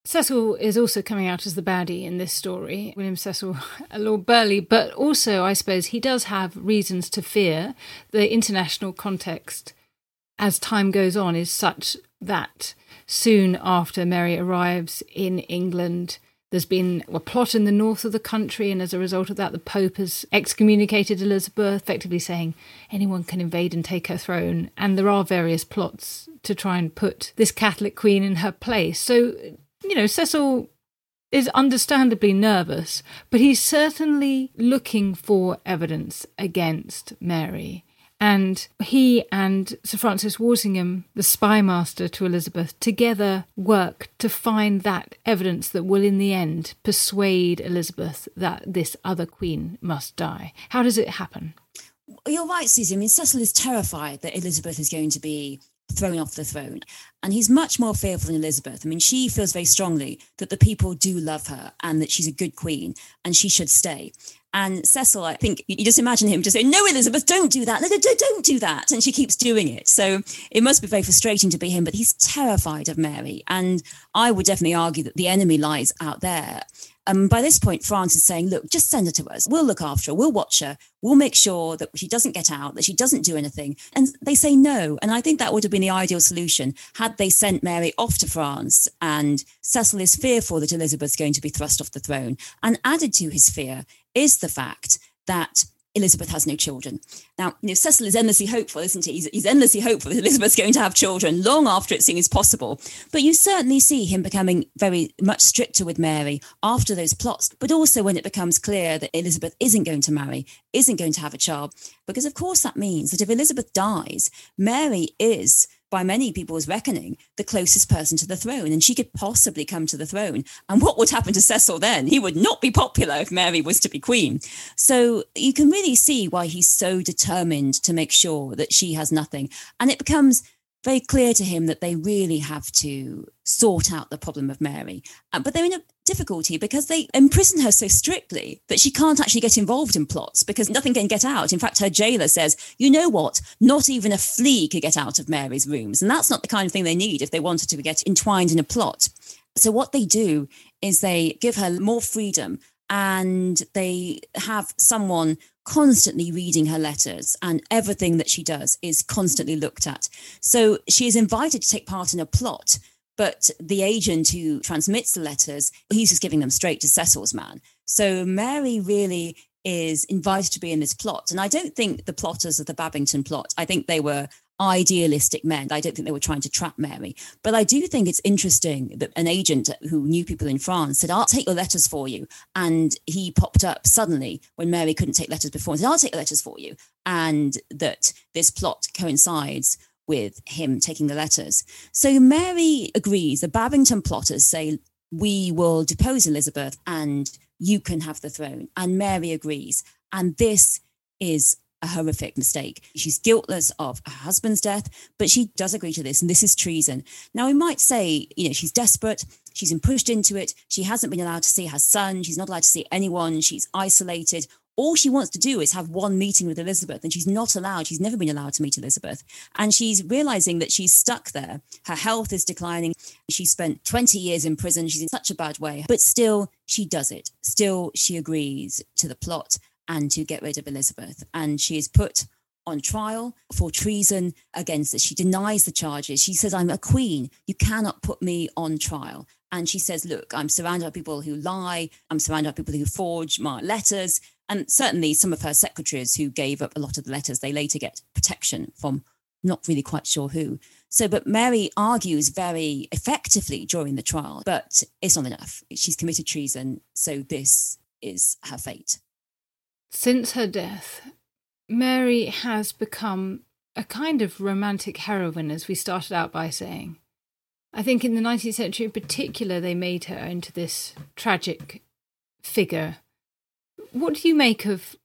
Cecil is also coming out as the baddie in this story, William Cecil, Lord Burghley, but also, I suppose, he does have reasons to fear. The international context, as time goes on, is such that soon after Mary arrives in England, there's been a plot in the north of the country, and as a result of that, the Pope has excommunicated Elizabeth, effectively saying anyone can invade and take her throne. And there are various plots to try and put this Catholic queen in her place. So, you know, Cecil is understandably nervous, but he's certainly looking for evidence against Mary. And he and Sir Francis Walsingham, the spy master to Elizabeth, together work to find that evidence that will, in the end, persuade Elizabeth that this other queen must die. How does it happen? You're right, Susie. I mean, Cecil is terrified that Elizabeth is going to be thrown off the throne. And he's much more fearful than Elizabeth. I mean, she feels very strongly that the people do love her and that she's a good queen and she should stay. And Cecil, I think you just imagine him just saying, No, Elizabeth, don't do that. Don't do that. And she keeps doing it. So it must be very frustrating to be him, but he's terrified of Mary. And I would definitely argue that the enemy lies out there. Um, by this point, France is saying, look, just send her to us. We'll look after her. We'll watch her. We'll make sure that she doesn't get out, that she doesn't do anything. And they say no. And I think that would have been the ideal solution had they sent Mary off to France. And Cecil is fearful that Elizabeth's going to be thrust off the throne. And added to his fear is the fact that Elizabeth has no children. Now, you know, Cecil is endlessly hopeful, isn't he? He's, he's, endlessly hopeful that Elizabeth's going to have children long after it seems possible. But you certainly see him becoming very much stricter with Mary after those plots, but also when it becomes clear that Elizabeth isn't going to marry, isn't going to have a child. Because, of course, that means that if Elizabeth dies, Mary is by many people's reckoning, the closest person to the throne, and she could possibly come to the throne. And what would happen to Cecil then? He would not be popular if Mary was to be queen. So you can really see why he's so determined to make sure that she has nothing. And it becomes very clear to him that they really have to sort out the problem of Mary. Uh, but they're in a difficulty because they imprison her so strictly that she can't actually get involved in plots because nothing can get out. In fact, her jailer says, you know what? Not even a flea could get out of Mary's rooms. And that's not the kind of thing they need if they wanted to get entwined in a plot. So what they do is they give her more freedom and they have someone constantly reading her letters and everything that she does is constantly looked at. So she is invited to take part in a plot, but the agent who transmits the letters, he's just giving them straight to Cecil's man. So Mary really is invited to be in this plot. And I don't think the plotters of the Babington plot, I think they were idealistic men. I don't think they were trying to trap Mary. But I do think it's interesting that an agent who knew people in France said, I'll take your letters for you. And he popped up suddenly when Mary couldn't take letters before and said, I'll take your letters for you. And that this plot coincides with him taking the letters. So Mary agrees. The Babington plotters say, We will depose Elizabeth and you can have the throne. And Mary agrees. And this is a horrific mistake. She's guiltless of her husband's death, but she does agree to this, and this is treason. Now, we might say, you know, she's desperate. She's been pushed into it. She hasn't been allowed to see her son. She's not allowed to see anyone. She's isolated. All she wants to do is have one meeting with Elizabeth, and she's not allowed. She's never been allowed to meet Elizabeth. And she's realizing that she's stuck there. Her health is declining. She spent 20 years in prison. She's in such a bad way, but still, she does it. Still, she agrees to the plot and to get rid of Elizabeth. And she is put on trial for treason against her. She denies the charges. She says, I'm a queen. You cannot put me on trial. And she says, Look, I'm surrounded by people who lie. I'm surrounded by people who forge my letters. And certainly some of her secretaries who gave up a lot of the letters, they later get protection from not really quite sure who. So, but Mary argues very effectively during the trial, but it's not enough. She's committed treason. So this is her fate. Since her death, Mary has become a kind of romantic heroine, as we started out by saying. I think in the 19th century in particular, they made her into this tragic figure. What do you make of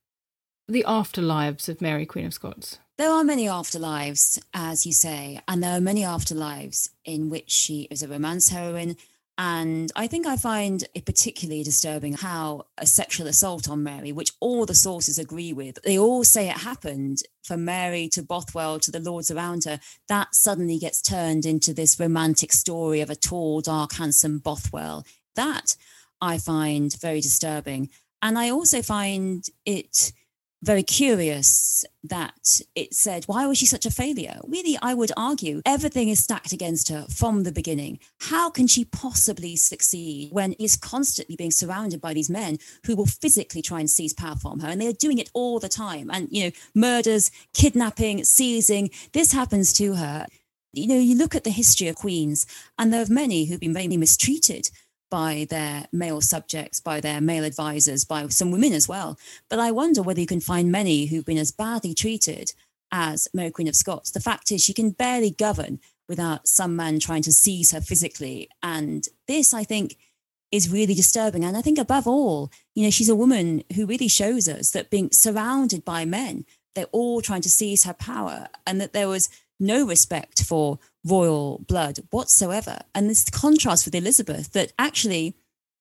the afterlives of Mary, Queen of Scots? There are many afterlives, as you say, and there are many afterlives in which she is a romance heroine and I think I find it particularly disturbing how a sexual assault on Mary, which all the sources agree with, they all say it happened from Mary to Bothwell to the lords around her, that suddenly gets turned into this romantic story of a tall, dark, handsome Bothwell. That I find very disturbing. And I also find it very curious that it said, Why was she such a failure? Really, I would argue everything is stacked against her from the beginning. How can she possibly succeed when is constantly being surrounded by these men who will physically try and seize power from her? And they are doing it all the time. And, you know, murders, kidnapping, seizing, this happens to her. You know, you look at the history of queens, and there are many who've been very mistreated by their male subjects, by their male advisors, by some women as well. But I wonder whether you can find many who've been as badly treated as Mary Queen of Scots. The fact is, she can barely govern without some man trying to seize her physically. And this, I think, is really disturbing. And I think above all, you know, she's a woman who really shows us that being surrounded by men, they're all trying to seize her power and that there was no respect for royal blood whatsoever. And this contrast with Elizabeth that actually,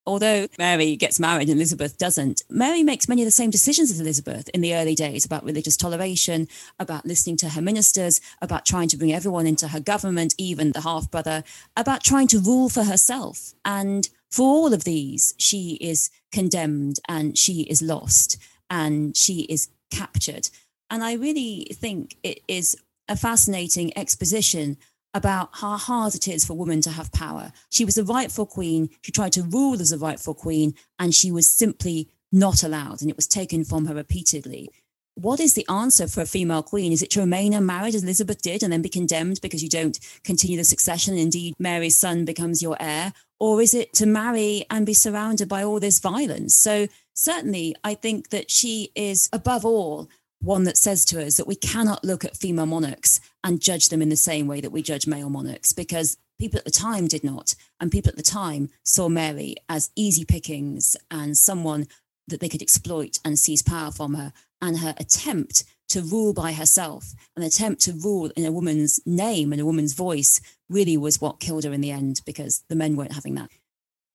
although Mary gets married and Elizabeth doesn't, Mary makes many of the same decisions as Elizabeth in the early days about religious toleration, about listening to her ministers, about trying to bring everyone into her government, even the half brother, about trying to rule for herself. And for all of these, she is condemned and she is lost and she is captured. And I really think it is a fascinating exposition about how hard it is for women to have power. She was a rightful queen. She tried to rule as a rightful queen, and she was simply not allowed, and it was taken from her repeatedly. What is the answer for a female queen? Is it to remain unmarried as Elizabeth did and then be condemned because you don't continue the succession? Indeed, Mary's son becomes your heir. Or is it to marry and be surrounded by all this violence? So, certainly, I think that she is, above all, one that says to us that we cannot look at female monarchs and judge them in the same way that we judge male monarchs because people at the time did not. And people at the time saw Mary as easy pickings and someone that they could exploit and seize power from her. And her attempt to rule by herself, an attempt to rule in a woman's name and a woman's voice, really was what killed her in the end because the men weren't having that.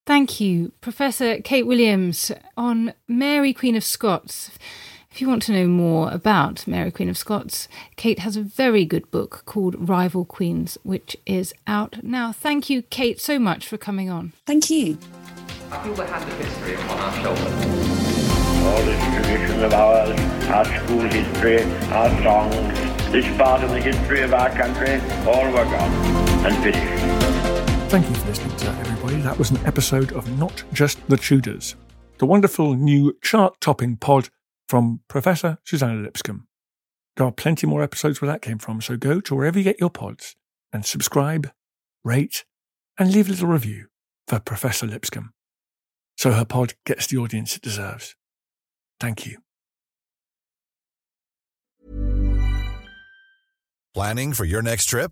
Thank you, Professor Kate Williams, on Mary, Queen of Scots. If you want to know more about Mary Queen of Scots, Kate has a very good book called Rival Queens, which is out now. Thank you, Kate, so much for coming on. Thank you. I feel the hand of history upon our shoulders. All this tradition of ours, our school history, our songs, this part of the history of our country, all were gone and finished. Thank you for listening to that, everybody. That was an episode of Not Just the Tudors, the wonderful new chart topping pod from Professor Suzannah Lipscomb. There are plenty more episodes where that came from, so go to wherever you get your pods and subscribe, rate, and leave a little review for Professor Lipscomb so her pod gets the audience it deserves. Thank you. Planning for your next trip?